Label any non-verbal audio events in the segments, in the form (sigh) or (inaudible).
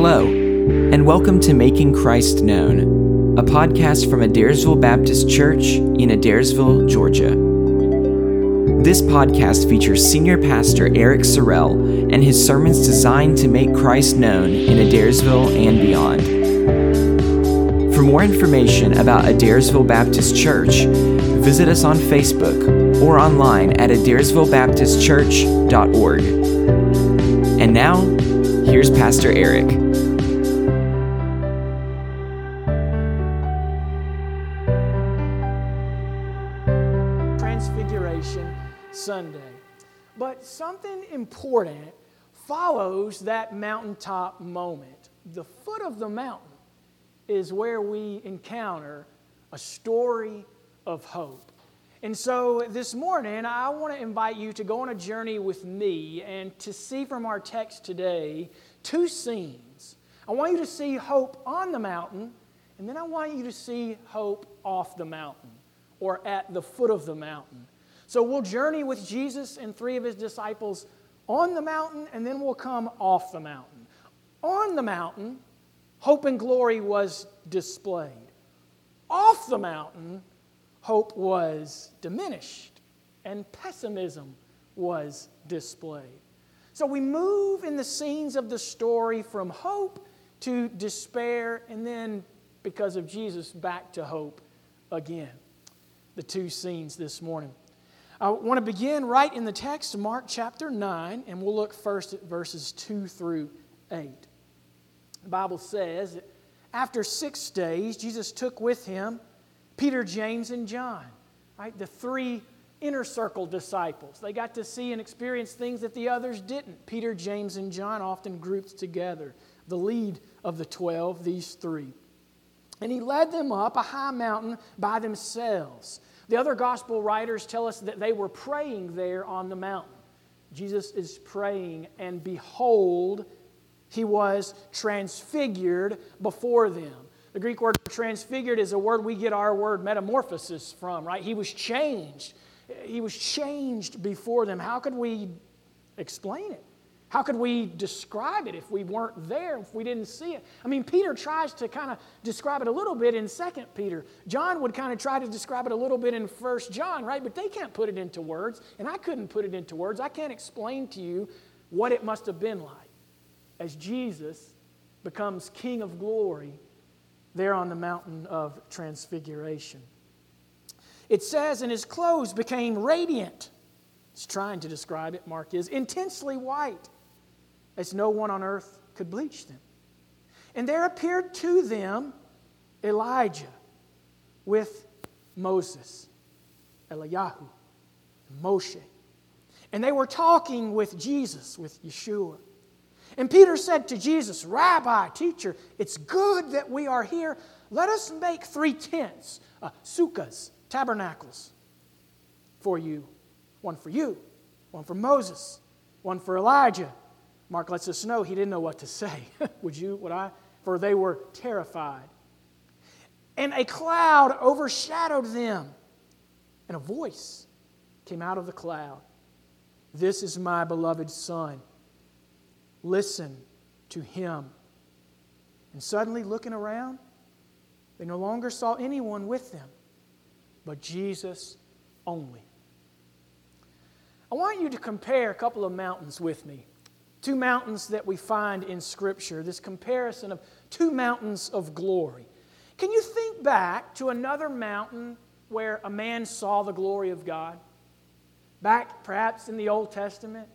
Hello, and welcome to Making Christ Known, a podcast from Adairsville Baptist Church in Adairsville, Georgia. This podcast features Senior Pastor Eric Sorrell and his sermons designed to make Christ known in Adairsville and beyond. For more information about Adairsville Baptist Church, visit us on Facebook or online at adairsvillebaptistchurch.org. And now, here's Pastor Eric. Important follows that mountaintop moment. The foot of the mountain is where we encounter a story of hope. And so this morning, I want to invite you to go on a journey with me and to see from our text today two scenes. I want you to see hope on the mountain, and then I want you to see hope off the mountain or at the foot of the mountain. So we'll journey with Jesus and three of his disciples on the mountain, and then we'll come off the mountain. On the mountain, hope and glory was displayed. Off the mountain, hope was diminished and pessimism was displayed. So we move in the scenes of the story from hope to despair, and then, because of Jesus, back to hope again. The two scenes this morning. I want to begin right in the text, Mark chapter 9, and we'll look first at verses 2 through 8. The Bible says that after six days, Jesus took with him Peter, James, and John, right? The three inner circle disciples. They got to see and experience things that the others didn't. Peter, James, and John often grouped together. The lead of the 12, these three. And he led them up a high mountain by themselves. The other gospel writers tell us that they were praying there on the mountain. Jesus is praying, and behold, he was transfigured before them. The Greek word transfigured is a word we get our word metamorphosis from, right? He was changed. He was changed before them. How could we explain it? How could we describe it if we weren't there, if we didn't see it? I mean, Peter tries to kind of describe it a little bit in 2 Peter. John would kind of try to describe it a little bit in 1 John, right? But they can't put it into words, and I couldn't put it into words. I can't explain to you what it must have been like as Jesus becomes King of glory there on the mountain of transfiguration. It says, and his clothes became radiant. He's trying to describe it, Mark is, intensely white, as no one on earth could bleach them. And there appeared to them Elijah with Moses, Eliyahu, Moshe. And they were talking with Jesus, with Yeshua. And Peter said to Jesus, Rabbi, teacher, it's good that we are here. Let us make three tents, uh, sukkahs, tabernacles for you. One for you, one for Moses, one for Elijah. Mark lets us know he didn't know what to say. (laughs) would you? Would I? For they were terrified. And a cloud overshadowed them, and a voice came out of the cloud This is my beloved Son Listen to him. And suddenly, looking around, they no longer saw anyone with them, but Jesus only. I want you to compare a couple of mountains with me. Two mountains that we find in Scripture, this comparison of two mountains of glory. Can you think back to another mountain where a man saw the glory of God? Back perhaps in the Old Testament,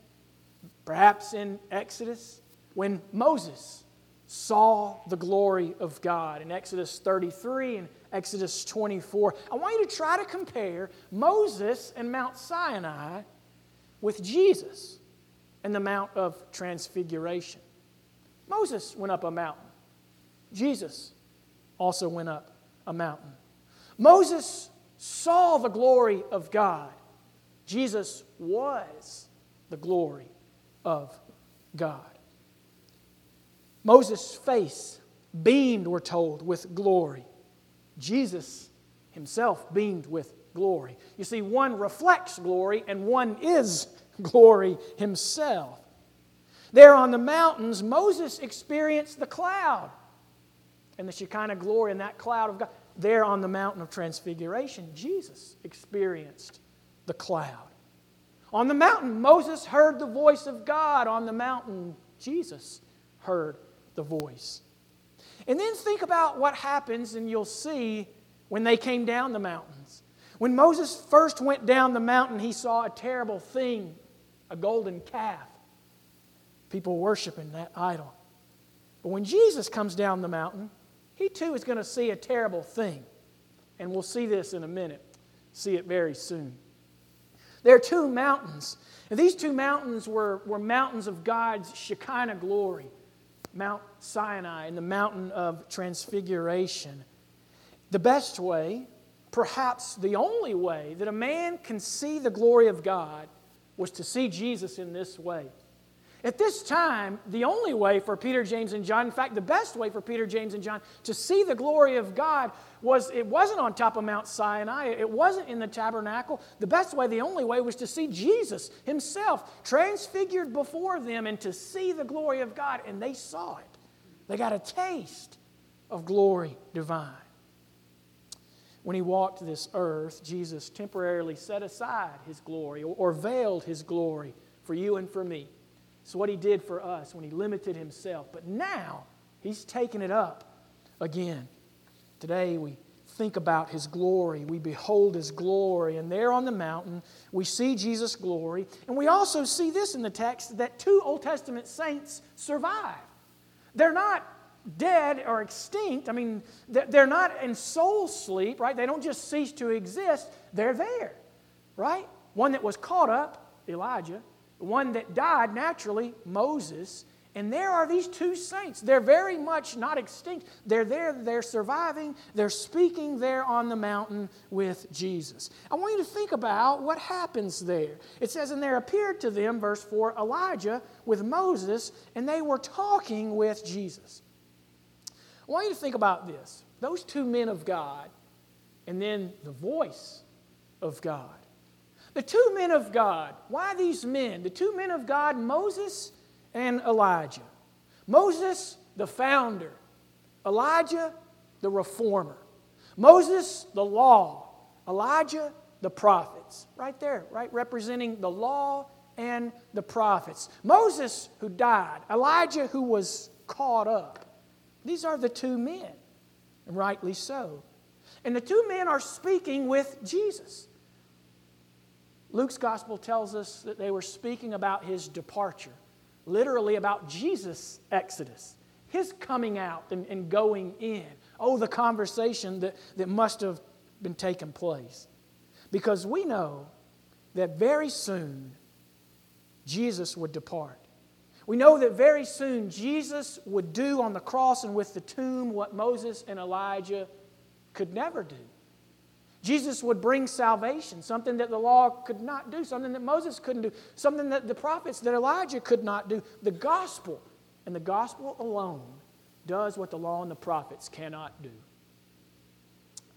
Perhaps in Exodus, when Moses saw the glory of God in Exodus 33 and Exodus 24. I want you to try to compare Moses and Mount Sinai with Jesus and the Mount of Transfiguration. Moses went up a mountain, Jesus also went up a mountain. Moses saw the glory of God, Jesus was the glory of God. Moses' face beamed, we're told, with glory. Jesus himself beamed with glory. You see, one reflects glory and one is (laughs) glory himself. There on the mountains, Moses experienced the cloud and the Shekinah glory in that cloud of God. There on the mountain of transfiguration, Jesus experienced the cloud. On the mountain, Moses heard the voice of God. On the mountain, Jesus heard the voice. And then think about what happens, and you'll see when they came down the mountains. When Moses first went down the mountain, he saw a terrible thing a golden calf. People worshiping that idol. But when Jesus comes down the mountain, he too is going to see a terrible thing. And we'll see this in a minute, see it very soon. There are two mountains. And these two mountains were, were mountains of God's Shekinah glory Mount Sinai and the mountain of transfiguration. The best way, perhaps the only way, that a man can see the glory of God was to see Jesus in this way. At this time, the only way for Peter, James, and John, in fact, the best way for Peter, James, and John to see the glory of God was it wasn't on top of Mount Sinai, it wasn't in the tabernacle. The best way, the only way, was to see Jesus himself transfigured before them and to see the glory of God, and they saw it. They got a taste of glory divine. When he walked this earth, Jesus temporarily set aside his glory or, veiled his glory for you and for me. It's what he did for us when he limited himself. But now he's taken it up again. Today we think about his glory. We behold his glory. And there on the mountain, we see Jesus' glory. And we also see this in the text that two Old Testament saints survive. They're not dead or extinct. I mean, they're not in soul sleep, right? They don't just cease to exist. They're there, right? One that was caught up, Elijah, one that died naturally, Moses. And there are these two saints. They're very much not extinct. They're there, they're surviving, they're speaking there on the mountain with Jesus. I want you to think about what happens there. It says, And there appeared to them, verse 4, Elijah with Moses, and they were talking with Jesus. I want you to think about this. Those two men of God, and then the voice of God. The two men of God, why these men? The two men of God, Moses and Elijah. Moses, the founder, Elijah, the reformer. Moses, the law, Elijah, the prophets. Right there, right? Representing the law and the prophets. Moses, who died, Elijah, who was caught up. These are the two men, and rightly so. And the two men are speaking with Jesus. Luke's gospel tells us that they were speaking about his departure, literally about Jesus' exodus, his coming out and, and going in. Oh, the conversation that, that must have been taking place. Because we know that very soon Jesus would depart. We know that very soon Jesus would do on the cross and with the tomb what Moses and Elijah could never do. Jesus would bring salvation, something that the law could not do, something that Moses couldn't do, something that the prophets, that Elijah could not do. The gospel, and the gospel alone, does what the law and the prophets cannot do.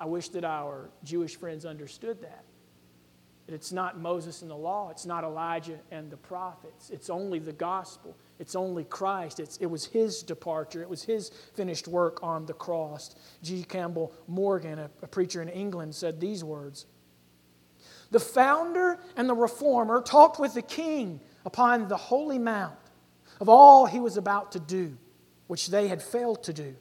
I wish that our Jewish friends understood that. It's not Moses and the law, it's not Elijah and the prophets, it's only the gospel. It's only Christ. It's, it was his departure. It was his finished work on the cross. G. Campbell Morgan, a, a preacher in England, said these words The founder and the reformer talked with the king upon the holy mount of all he was about to do, which they had failed to do.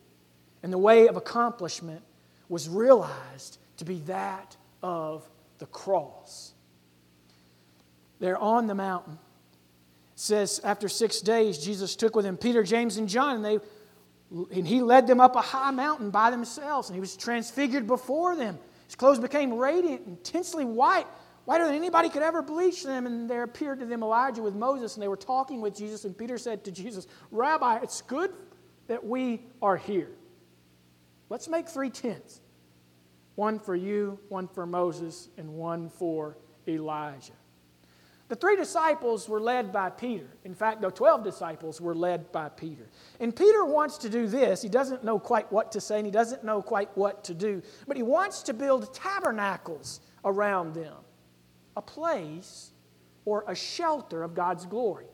And the way of accomplishment was realized to be that of the cross. They're on the mountain says after six days, Jesus took with him Peter, James, and John, and, they, and he led them up a high mountain by themselves, and he was transfigured before them. His clothes became radiant, intensely white, whiter than anybody could ever bleach them. And there appeared to them Elijah with Moses, and they were talking with Jesus. And Peter said to Jesus, Rabbi, it's good that we are here. Let's make three tents one for you, one for Moses, and one for Elijah. The three disciples were led by Peter. In fact, the 12 disciples were led by Peter. And Peter wants to do this. He doesn't know quite what to say and he doesn't know quite what to do, but he wants to build tabernacles around them a place or a shelter of God's glory.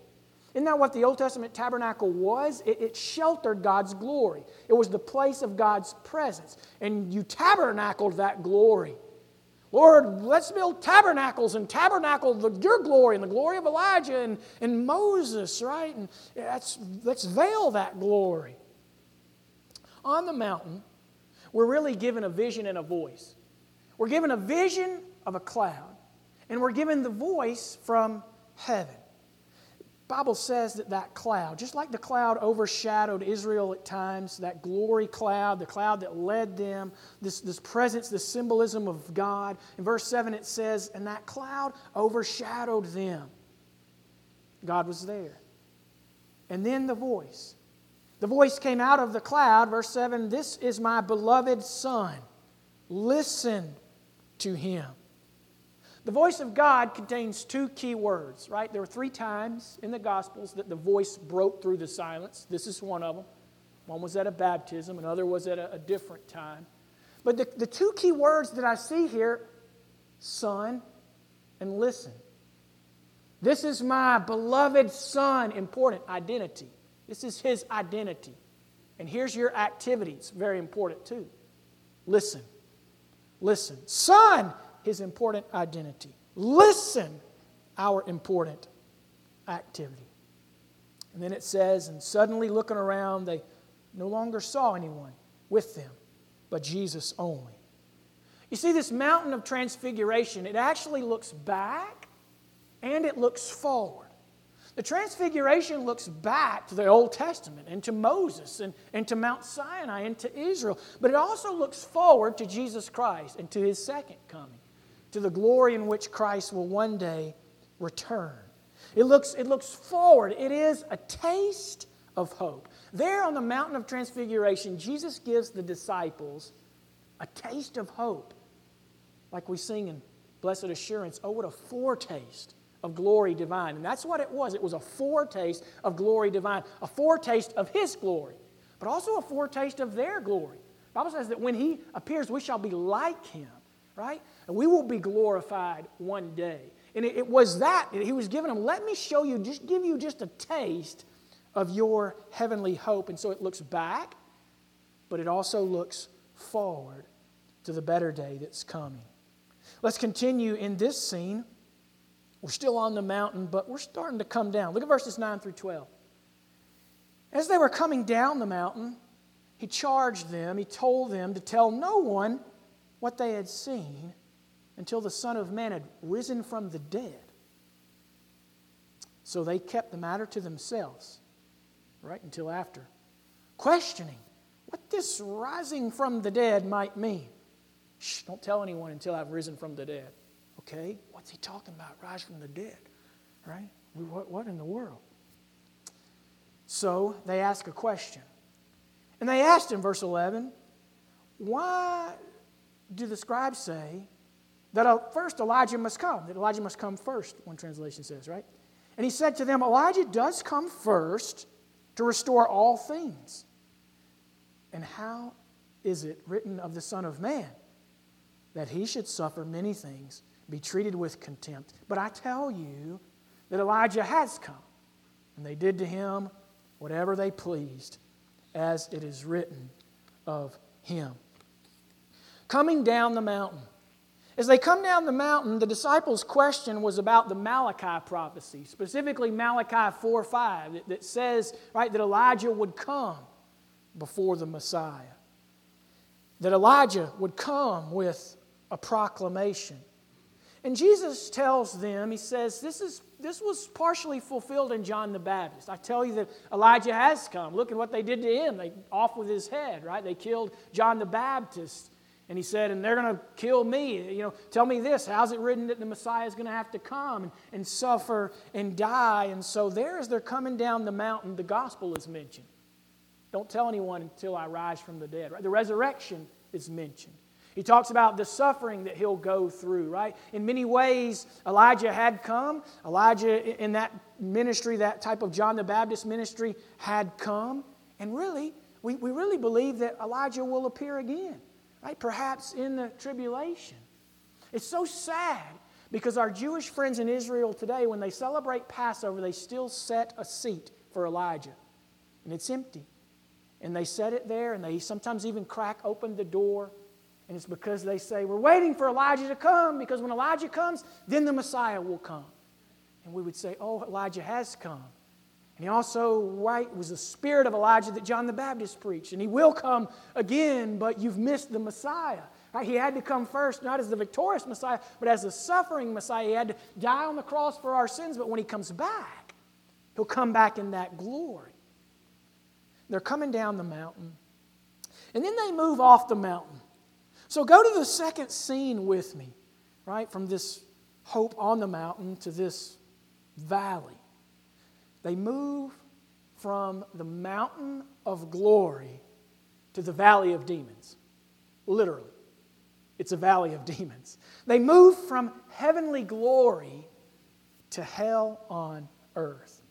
Isn't that what the Old Testament tabernacle was? It, it, sheltered God's glory. It was the place of God's presence. And you tabernacled that glory. Lord, let's build tabernacles and tabernacle the, your glory and the glory of Elijah and, and Moses, right? And let's, let's veil that glory. On the mountain, we're really given a vision and a voice. We're given a vision of a cloud, and we're given the voice from heaven. Bible says that that cloud, just like the cloud overshadowed Israel at times, that glory cloud, the cloud that led them, this, this presence, this symbolism of God. In verse 7 it says, and that cloud overshadowed them. God was there. And then the voice. The voice came out of the cloud, verse 7 This is my beloved Son. Listen to him. The voice of God contains two key words, right? There were three times in the Gospels that the voice broke through the silence. This is one of them. One was at a baptism, another was at a, a different time. But the, the two key words that I see here son and listen. This is my beloved son, important identity. This is his identity. And here's your activity. It's very important too. Listen. Listen. Son, his important identity. Listen, our important activity. And then it says, and suddenly looking around, they no longer saw anyone with them, but Jesus only. You see, this mountain of transfiguration, it actually looks back and it looks forward. The Transfiguration looks back to the Old Testament and to Moses and, and to Mount Sinai and to Israel, but it also looks forward to Jesus Christ and to his second coming to the glory in which Christ will one day return. It looks, it looks forward. It is a taste of hope. There on the mountain of transfiguration, Jesus gives the disciples a taste of hope. Like we sing in Blessed Assurance, oh, what a foretaste of glory divine. And that's what it was. It was a foretaste of glory divine, a foretaste of His glory, but also a foretaste of their glory. The Bible says that when He appears, we shall be like Him, right? And we will be glorified one day. And it, it was that he was giving them, let me show you, just give you just a taste of your heavenly hope. And so it looks back, but it also looks forward to the better day that's coming. Let's continue in this scene. We're still on the mountain, but we're starting to come down. Look at verses 9 through 12. As they were coming down the mountain, he charged them, he told them to tell no one what they had seen until the Son of Man had risen from the dead. So they kept the matter to themselves, right until after, questioning what this rising from the dead might mean. Shh, don't tell anyone until I've risen from the dead. Okay, what's he talking about? Rise from the dead, right? What, what in the world? So they ask a question. And they asked him, verse 11, why do the scribes say that uh, first Elijah must come, that Elijah must come first, one translation says, right? And he said to them, Elijah does come first to restore all things. And how is it written of the Son of Man that he should suffer many things, be treated with contempt? But I tell you that Elijah has come, and they did to him whatever they pleased, as it is written of him. Coming down the mountain, as they come down the mountain, the disciples' question was about the Malachi prophecy, specifically Malachi 4 5, that, says, right, that Elijah would come before the Messiah. That Elijah would come with a proclamation. And Jesus tells them, He says, this, is, this was partially fulfilled in John the Baptist. I tell you that Elijah has come. Look at what they did to him. They off with his head, right? They killed John the Baptist. And he said, and they're going to kill me. You know, tell me this. How's it written that the Messiah is going to have to come and, and suffer and die? And so there, as they're coming down the mountain, the gospel is mentioned. Don't tell anyone until I rise from the dead. Right? The resurrection is mentioned. He talks about the suffering that he'll go through, right? In many ways, Elijah had come. Elijah, in that ministry, that type of John the Baptist ministry, had come. And really, we, we really believe that Elijah will appear again right? Perhaps in the tribulation. It's so sad Because our Jewish friends in Israel today, when they celebrate Passover, they still set a seat for Elijah, and it's empty. And they set it there, and they sometimes even crack open the door. And it's because they say, We're waiting for Elijah to come, because when Elijah comes, then the Messiah will come. And we would say, Oh, Elijah has come. And he also right, was the spirit of Elijah that John the Baptist preached. And he will come again, but you've missed the Messiah. Right? He had to come first, not as the victorious Messiah, but as the suffering Messiah. He had to die on the cross for our sins, but when he comes back, he'll come back in that glory. They're coming down the mountain. And then they move off the mountain. So go to the second scene with me, right? From this hope on the mountain to this valley. They move from the mountain of glory to the valley of demons, literally. It's a valley of (laughs) demons. They move from heavenly glory to hell on earth.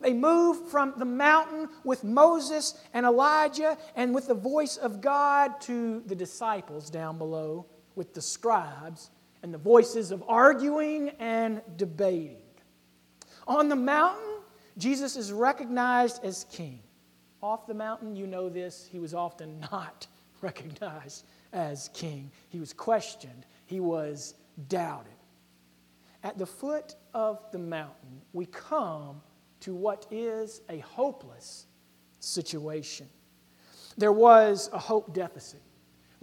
They move from the mountain with Moses and Elijah and with the voice of God to the disciples down below with the scribes and the voices of arguing and debating. On the mountain, Jesus is recognized as king. Off the mountain, you know this, he was often (laughs) not recognized as king. He was questioned, he was doubted. At the foot of the mountain, we come to what is a hopeless situation. There was a hope deficit.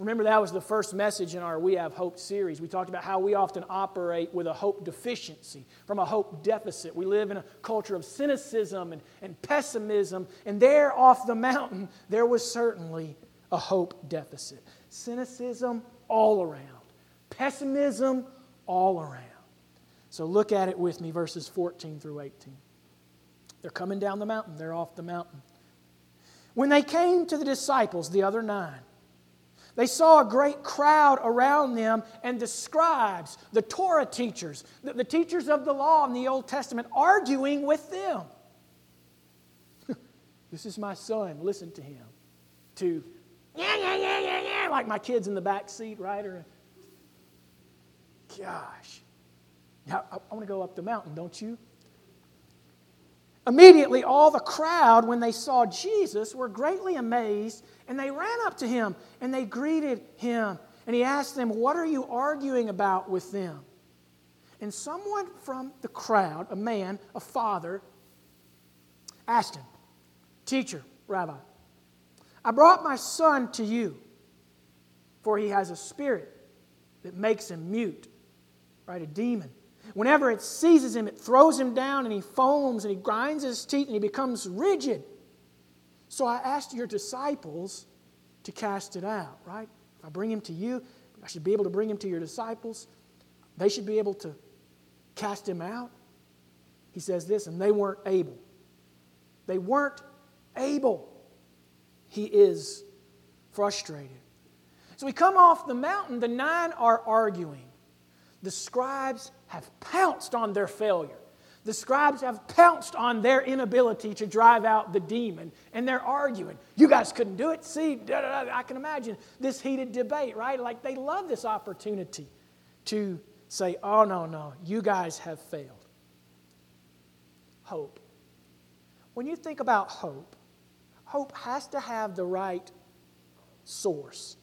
Remember, that was the first message in our We Have Hope series. We talked about how we often operate with a hope deficiency from a hope deficit. We live in a culture of cynicism and, and pessimism, and there off the mountain, there was certainly a hope deficit cynicism all around, pessimism all around. So look at it with me, verses 14 through 18. They're coming down the mountain, they're off the mountain. When they came to the disciples, the other nine, they saw a great crowd around them and the scribes, the Torah teachers, the, the teachers of the law in the Old Testament, arguing with them. (laughs) this is my son, listen to him. To yeah, yeah, yeah, yeah, yeah, like my kids in the back seat, right? Or, gosh. I, I want to go up the mountain, don't you? Immediately, all the crowd, when they saw Jesus, were greatly amazed, and they ran up to him and they greeted him. And he asked them, What are you arguing about with them? And someone from the crowd, a man, a father, asked him, Teacher, Rabbi, I brought my son to you, for he has a spirit that makes him mute, right? A demon. Whenever it seizes him, it throws him down and he foams and he grinds his teeth and he becomes rigid. So I asked your disciples to cast it out, right? If I bring him to you, I should be able to bring him to your disciples. They should be able to cast him out. He says this, and they weren't able. They weren't able he is frustrated. So we come off the mountain, the nine are arguing. The scribes have pounced on their failure. The scribes have pounced on their inability to drive out the demon, and they're arguing. You guys couldn't do it. See, da, da, da. I can imagine this heated debate, right? Like they love this opportunity to say, oh, no, no, you guys have failed. Hope. When you think about hope, hope has to have the right source.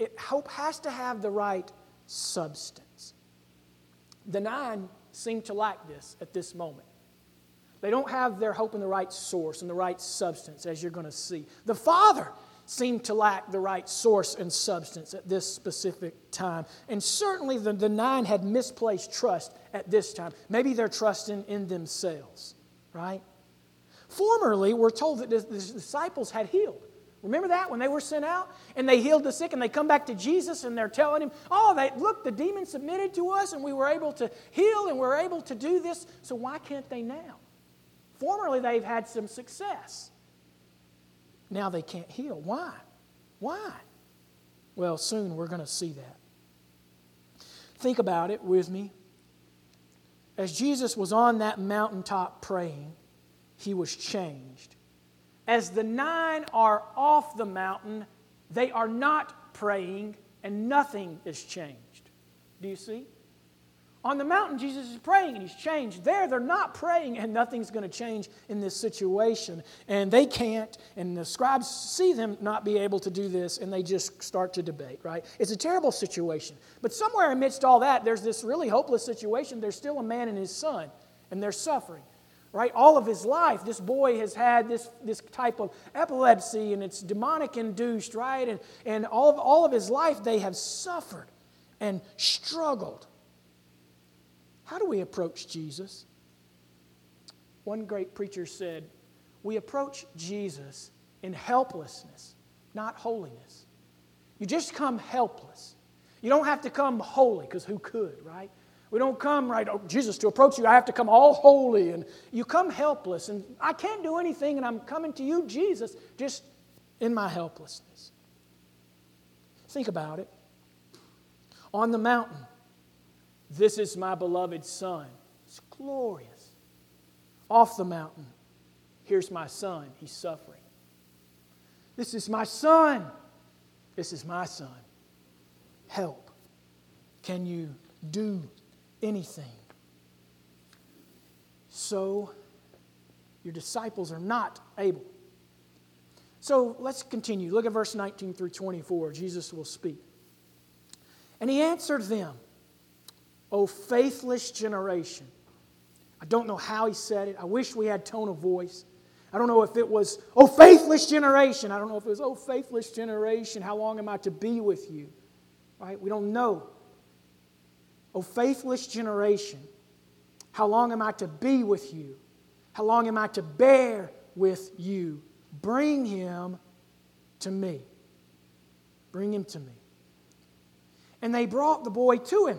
It, hope has to have the right substance. The nine seem to lack this at this moment. They don't have their hope in the right source and the right substance, as you're going to see. The Father seemed to lack the right source and substance at this specific time. And certainly the, the nine had misplaced trust at this time. Maybe they're trusting in themselves, right? Formerly, we're told that the disciples had healed. Remember that when they were sent out and they healed the sick and they come back to Jesus and they're telling him, Oh, they, look, the demon submitted to us and we were able to heal and we're able to do this. So why can't they now? Formerly, they've had some success. Now they can't heal. Why? Why? Well, soon we're going to see that. Think about it with me. As Jesus was on that mountaintop praying, he was changed. As the nine are off the mountain, they are not praying and nothing is changed. Do you see? On the mountain, Jesus is praying and he's changed. There, they're not praying and nothing's going to change in this situation. And they can't, and the scribes see them not be able to do this and they just start to debate, right? It's a terrible situation. But somewhere amidst all that, there's this really hopeless situation. There's still a man and his son, and they're suffering, right? All of his life, this boy has had this, this type of epilepsy and it's demonic induced, right? And, and all, of, all of his life, they have suffered and struggled. How do we approach Jesus? One great preacher said, We approach Jesus in helplessness, not holiness. You just come helpless. You don't have to come holy, because who could, right? We don't come, right, oh, Jesus, to approach you, I have to come all holy. And you come helpless, and I can't do anything, and I'm coming to you, Jesus, just in my helplessness. Think about it. On the mountain, this is my beloved Son. It's glorious. Off the mountain, here's my Son. He's suffering. This is my Son. This is my Son. Help. Can you do anything? So, your disciples are not able. So let's continue. Look at verse 19 through 24. Jesus will speak. And he answered them. O faithless generation. I don't know how he said it. I wish we had tone of voice. I don't know if it was, O faithless generation. I don't know if it was, O faithless generation, how long am I to be with you? Right? We don't know. Oh, faithless generation, how long am I to be with you? How long am I to bear with you? Bring him to me. Bring him to me. And they brought the boy to him.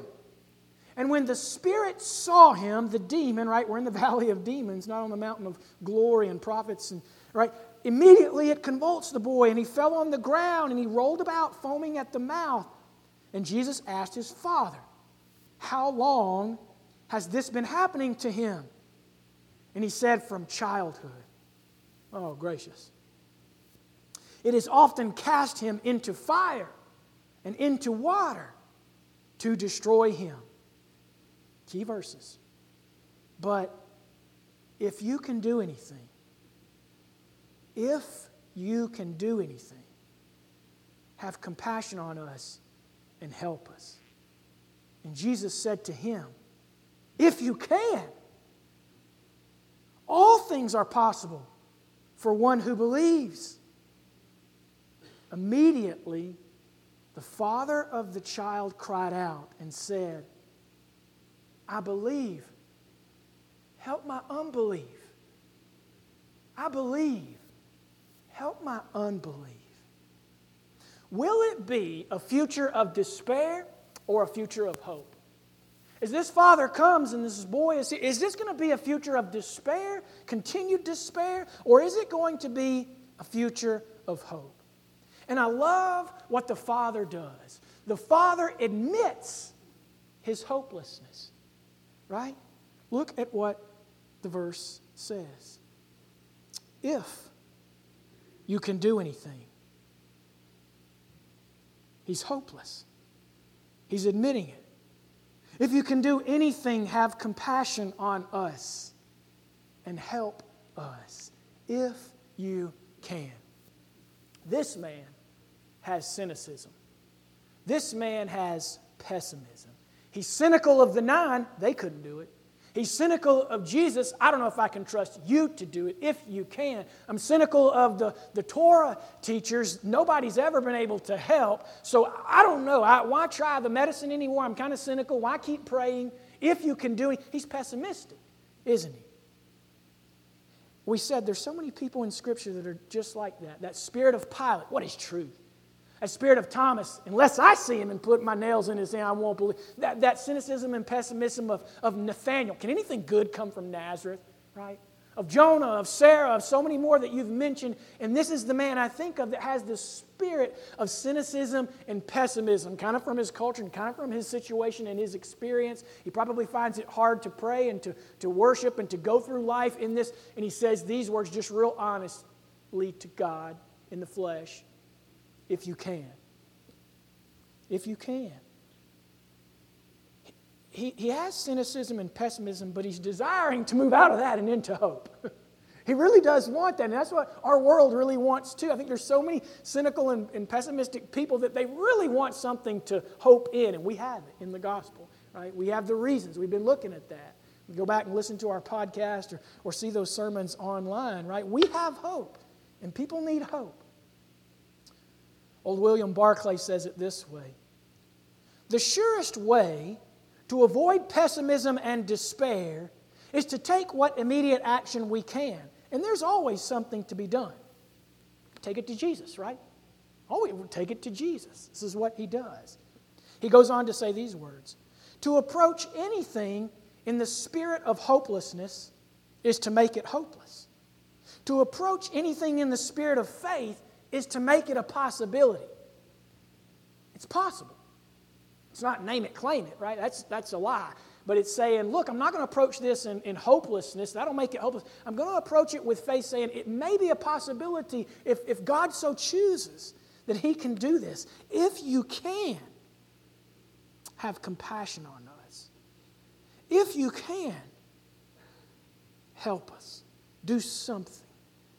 And when the Spirit saw him, the demon, right, we're in the (laughs) valley of demons, not on the mountain of glory and prophets, and right, immediately it convulsed the boy, and he fell on the ground, and he rolled about, foaming at the mouth. And Jesus asked his father, How long has this been happening to him? And he said, From childhood. Oh, gracious. It has often cast him into fire and into water to destroy him. Key verses. But if you can do anything, if you can do anything, have compassion on us and help us. And Jesus said to him, If you can, all things are possible for one who believes. Immediately, the father of the child cried out and said, I believe. Help my unbelief. I believe. Help my unbelief. Will it be a future of despair or a future of hope? As this father comes and this boy is, is this going to be a future of despair, continued despair, or is it going to be a future of hope? And I love what the father does. The father admits his hopelessness. Right? Look at what the verse says. If you can do anything, he's hopeless. He's admitting it. If you can do anything, have compassion on us and help us. If you can. This man has cynicism. This man has pessimism. He's cynical of the nine, they couldn't do it. He's cynical of Jesus. I don't know if I can trust you to do it, if you can. I'm cynical of the, the Torah teachers. Nobody's ever been able to help. So I don't know. I, why try the medicine anymore? I'm kind of cynical. Why keep praying? If you can do it, he's pessimistic, isn't he? We said there's so many people in Scripture that are just like that. That spirit of Pilate, what is truth? A spirit of Thomas, unless I see him and put my nails in his hand, I won't believe. That, that cynicism and pessimism of, of Nathaniel. Can anything good come from Nazareth, right? Of Jonah, of Sarah, of so many more that you've mentioned. And this is the man I think of that has the spirit of cynicism and pessimism, kind of from his culture and kind of from his situation and his experience. He probably finds it hard to pray and to, to worship and to go through life in this. And he says these words just real honestly to God in the flesh if you can. If you can. he, he has cynicism and pessimism, but he's desiring to move out of that and into hope. (laughs) he really does want that, and that's what our world really wants too. I think there's so many cynical and, and pessimistic people that they really want something to hope in, and we have it in the gospel, right? We have the reasons. We've been looking at that. We go back and listen to our podcast or, or see those sermons online, right? We have hope, and people need hope. Old William Barclay says it this way The surest way to avoid pessimism and despair is to take what immediate action we can. And there's always something to be done. Take it to Jesus, right? Always take it to Jesus. This is what he does. He goes on to say these words To approach anything in the spirit of hopelessness is to make it hopeless. To approach anything in the spirit of faith is to make it a possibility. It's possible. It's not name it, claim it, right? That's, that's a lie. But it's saying, look, I'm not going to approach this in, in hopelessness. That'll make it hopeless. I'm going to approach it with faith, saying it may be a possibility if, if God so chooses that He can do this. If you can, have compassion on us. If you can, help us. Do something.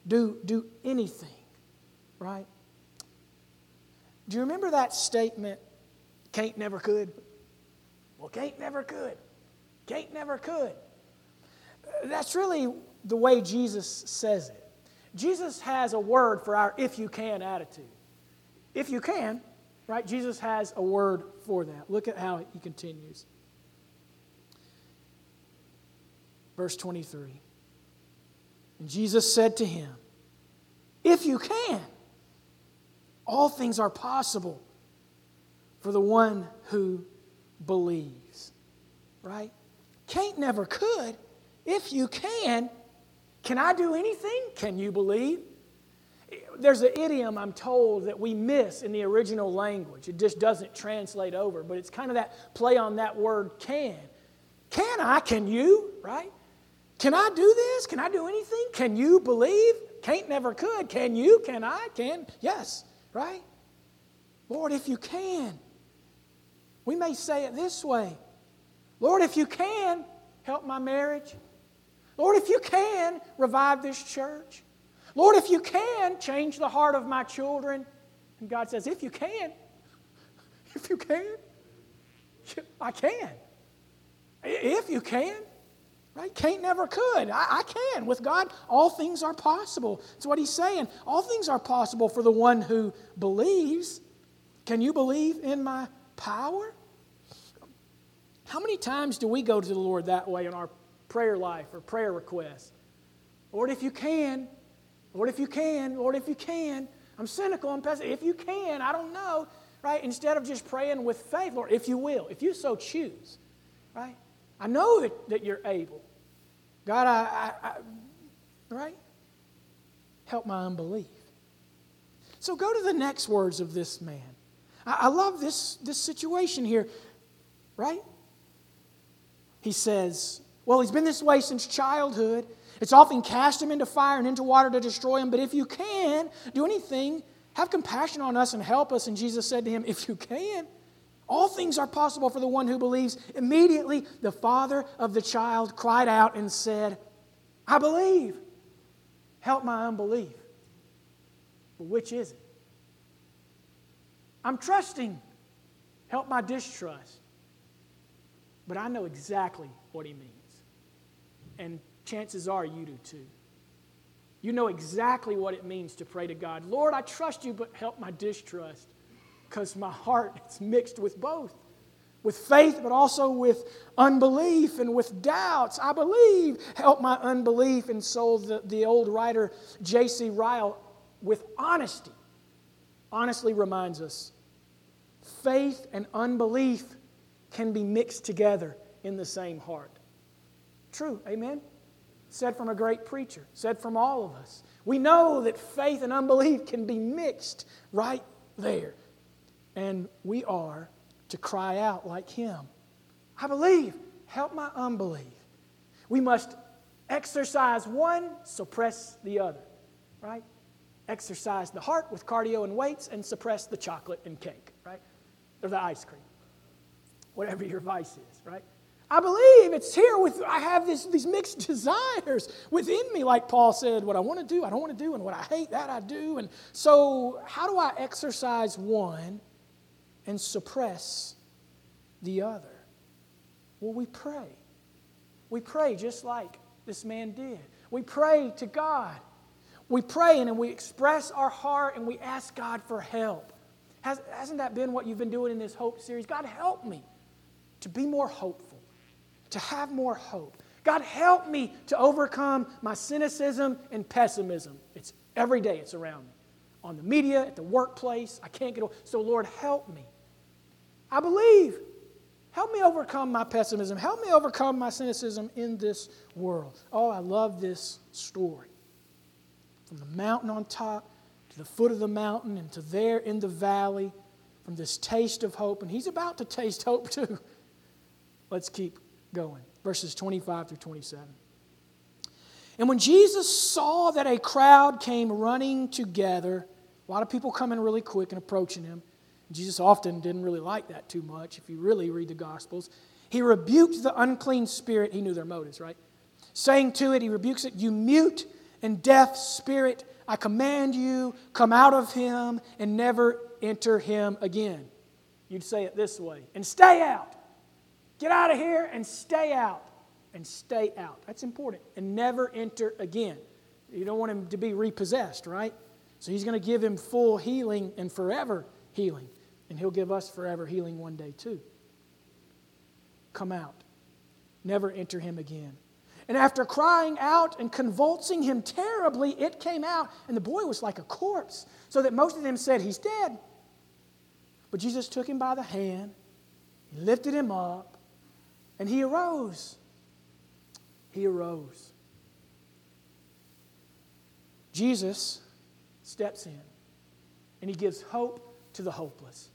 Do, do anything right? Do you remember that statement, Kate never could? Well, Kate never could. Kate never could. That's really the way Jesus says it. Jesus has a word for our if you can attitude. If you can, right? Jesus has a word for that. Look at how he continues. Verse 23. And Jesus said to him, If you can, all things are possible for the one who believes. Right? Can't never could. If you can, can I do anything? Can you believe? There's an idiom I'm told that we miss in the original language. It just doesn't translate over, but it's kind of that play on that word can. Can I? Can you? Right? Can I do this? Can I do anything? Can you believe? Can't never could. Can you? Can I? Can? Yes. Right? Lord, if you can. We may say it this way Lord, if you can, help my marriage. Lord, if you can, revive this church. Lord, if you can, change the heart of my children. And God says, if you can, (laughs) if you can, (laughs) I can. If you can. Right? Can't never could. I, I, can. With God, all things are possible. That's what he's saying. All things are possible for the one who believes. Can you believe in my power? How many times do we go to the Lord that way in our prayer life or prayer requests? Lord, if you can, Lord, if you can, Lord, if you can. I'm cynical, I'm pessimistic. If you can, I don't know, right? Instead of just praying with faith, Lord, if you will, if you so choose, right? I know that, that you're able. God, I, I, I, right? Help my unbelief. So go to the next words of this man. I, I love this, this situation here, right? He says, Well, he's been this way since childhood. It's often cast him into fire and into water to destroy him. But if you can do anything, have compassion on us and help us. And Jesus said to him, If you can, all things are possible for the one who believes. Immediately, the father of the child cried out and said, I believe. Help my unbelief. But which is it? I'm trusting. Help my distrust. But I know exactly what he means. And chances are you do too. You know exactly what it means to pray to God Lord, I trust you, but help my distrust because my heart is mixed with both with faith, but also with unbelief and with doubts. I believe. Help my unbelief. And so the, the old writer J.C. Ryle, with honesty, honestly reminds us faith and unbelief can be mixed together in the same heart. True, amen? Said from a great preacher, said from all of us. We know that faith and unbelief can be mixed right there. And we are to cry out like him I believe, help my unbelief. We must exercise one, suppress the other, right? Exercise the heart with cardio and weights, and suppress the chocolate and cake, right? Or the ice cream, whatever your vice is, right? I believe it's here with, I have this, these mixed (laughs) desires within me, like Paul said, what I want to do, I don't want to do, and what I hate, that I do. And so, how do I exercise one and suppress the other? Well, we pray. We pray just like this man did. We pray to God. We pray and we express our heart and we ask God for help. Has, hasn't that been what you've been doing in this hope series? God, help me to be more hopeful, to have more hope. God, help me to overcome my cynicism and pessimism. It's every day it's around me. On the media, at the workplace, I can't get over. So, Lord, help me. I believe. Help me overcome my pessimism. Help me overcome my cynicism in this world. Oh, I love this story. From the mountain on top to the foot of the mountain and to there in the valley, from this taste of hope. And he's about to taste hope too. (laughs) Let's keep going. Verses 25 through 27. And when Jesus saw that a crowd came running together, a lot of people coming really quick and approaching him, Jesus often didn't really like that too much if you really read the Gospels. He rebuked the unclean spirit. He knew their motives, right? Saying to it, he rebukes it, You mute and deaf spirit, I command you, come out of him and never enter him again. You'd say it this way and stay out. Get out of here and stay out. And stay out. That's important. And never enter again. You don't want him to be repossessed, right? So he's going to give him full healing and forever healing. And He'll give us forever healing one day, too. Come out. Never enter Him again. And after crying out and convulsing him terribly, it came out, and the boy was like a corpse, so that most of them said, He's dead. But Jesus took him by the hand, he lifted him up, and he arose. He arose. Jesus steps in, and he gives hope to the hopeless.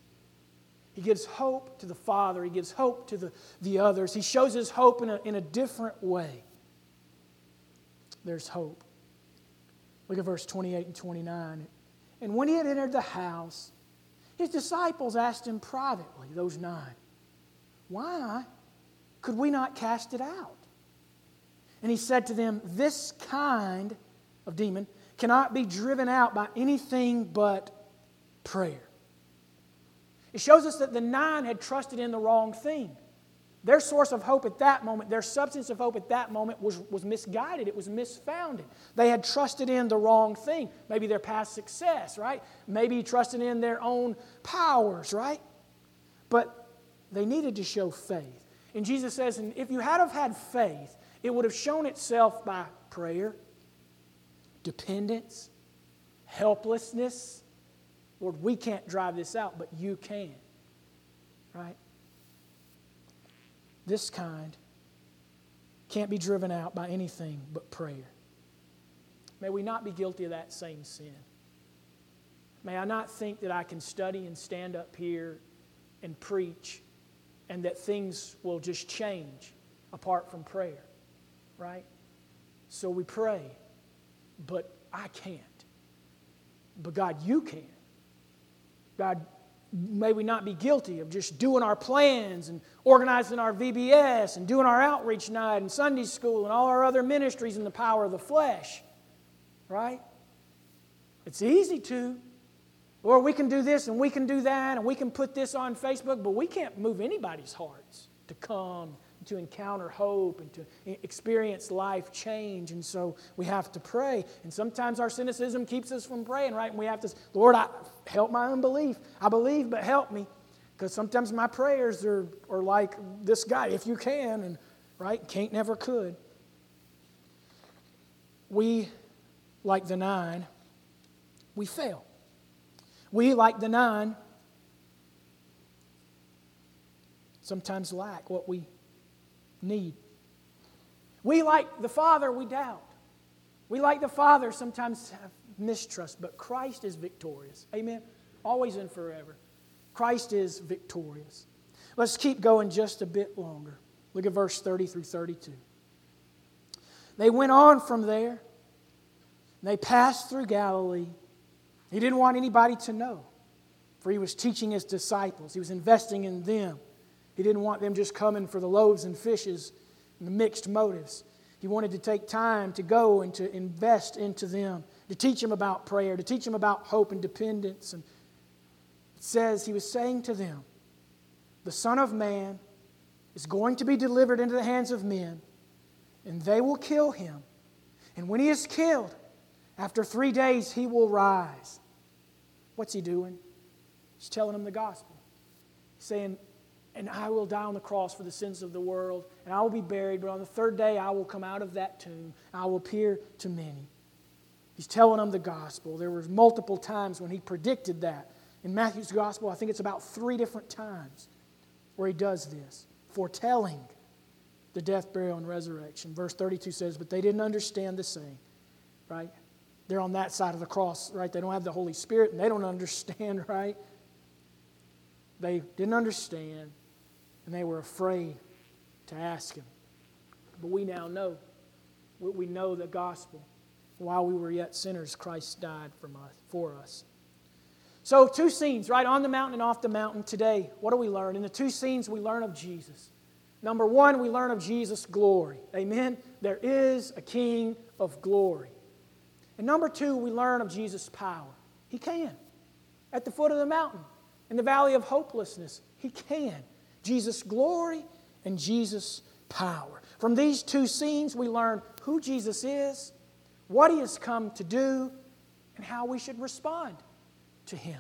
He gives hope to the Father. He gives hope to the, the others. He shows his hope in a, in a different way. There's hope. Look at verse 28 and 29. And when he had entered the house, his disciples asked him privately, those nine, Why could we not cast it out? And he said to them, This kind of demon cannot be driven out by anything but prayer. It shows us that the nine had trusted in the wrong thing. Their source of hope at that moment, their substance of hope at that moment was, was misguided. It was misfounded. They had trusted in the wrong thing. Maybe their past success, right? Maybe trusted in their own powers, right? But they needed to show faith. And Jesus says, and if you had have had faith, it would have shown itself by prayer, dependence, helplessness, Lord, we can't drive this out, but you can. Right? This kind can't be driven out by anything but prayer. May we not be guilty of that same sin. May I not think that I can study and stand up here and preach and that things will just change apart from prayer, right? So we pray, but I can't. But God, you can. God, may we not be guilty of just doing our plans and organizing our VBS and doing our outreach night and Sunday school and all our other ministries in the power of the flesh. Right? It's easy to. Or we can do this and we can do that and we can put this on Facebook, but we can't move anybody's hearts to come to encounter hope and to experience life change. And so we have to pray. And sometimes our cynicism keeps us from praying, right? And we have to, Lord, I, help my unbelief. I believe, but help me. Because sometimes my prayers are, are like this guy, if you can, and right, can't never could. We, like the nine, we fail. We, like the nine, sometimes lack what we need. We, like the Father, we doubt. We, like the Father, sometimes have mistrust, but Christ is victorious. Amen? Always and forever. Christ is victorious. Let's keep going just a bit longer. Look at verse 30 through 32. They went on from there. They passed through Galilee. He didn't want anybody to know, for he was teaching his disciples, he was investing in them. He didn't want them just coming for the loaves and fishes and the mixed motives. He wanted to take time to go and to invest into them, to teach them about prayer, to teach them about hope and dependence. And it says he was saying to them, The Son of Man is going to be delivered into the hands of men, and they will kill him. And when he is killed, after three days he will rise. What's he doing? He's telling them the gospel. He's saying, and I will die on the cross for the sins of the world, and I will be buried, but on the third day I will come out of that tomb. I will appear to many. He's telling them the gospel. There were multiple times when he predicted that. In Matthew's gospel, I think it's about three different times where he does this, foretelling the death, burial, and resurrection. Verse 32 says, But they didn't understand the saying, right? They're on that side of the cross, right? They don't have the Holy Spirit and they don't (laughs) understand, right? They didn't understand and they were afraid to ask him. But we now know. We know the gospel. While we were yet sinners, Christ died for us. So, two scenes, right? On the mountain and off the mountain today. What do we learn? In the two scenes, we learn of Jesus. Number one, we learn of Jesus' glory. Amen? There is a King of glory. And number two, we learn of Jesus' power. He can. At the foot of the mountain, in the valley of hopelessness, He can. Jesus' glory and Jesus' power. From these two scenes, we learn who Jesus is, what He has come to do, and how we should respond to Him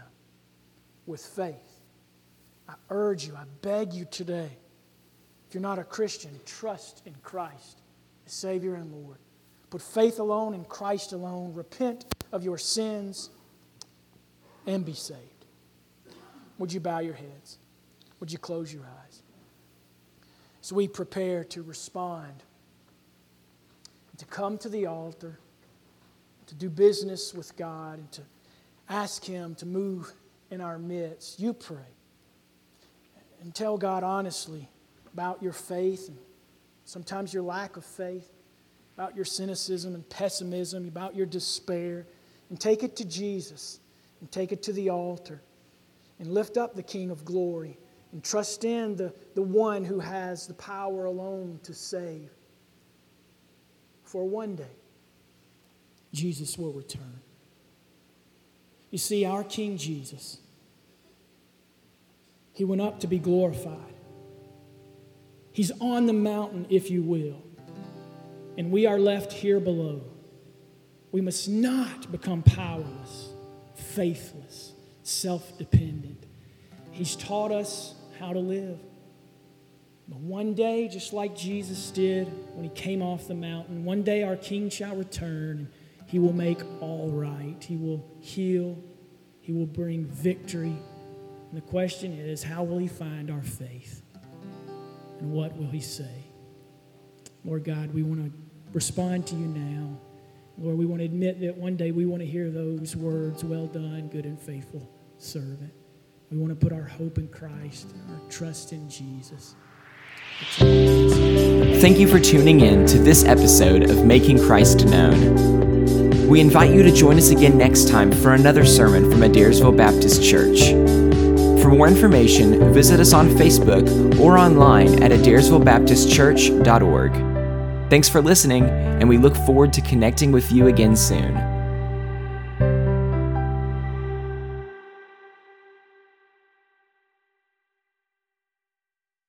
with faith. I urge you, I beg you today, if you're not a Christian, trust in Christ, the Savior and Lord. Put faith alone in Christ alone. Repent of your sins and be saved. Would you bow your heads? Would you close your eyes? As we prepare to respond, to come to the altar, to do business with God, and to ask Him to move in our midst, you pray and tell God honestly about your faith and sometimes your lack of faith about your cynicism and pessimism, about your despair, and take it to Jesus and take it to the altar and lift up the King of glory and trust in the, the one who has the power alone to save. For one day, Jesus will return. You see, our King Jesus, he went up to be glorified. He's on the mountain, if you will and we are left here below, we must not become powerless, faithless, self dependent. He's taught us how to live. But one day, just like Jesus did when he came off the mountain, one day our King shall return. He will make all right. He will heal. He will bring victory. And the question is, how will he find our faith? And what will he say? Lord God, we want to respond to you now. Lord, we want to admit that one day we want to hear those words, well done, good and faithful servant. We want to put our hope in Christ, our trust in Jesus. Thank you for tuning in to this episode of Making Christ Known. We invite you to join us again next time for another sermon from Adairsville Baptist Church. For more information, visit us on Facebook or online at adairsvillebaptistchurch.org. Thanks for listening, and we look forward to connecting with you again soon.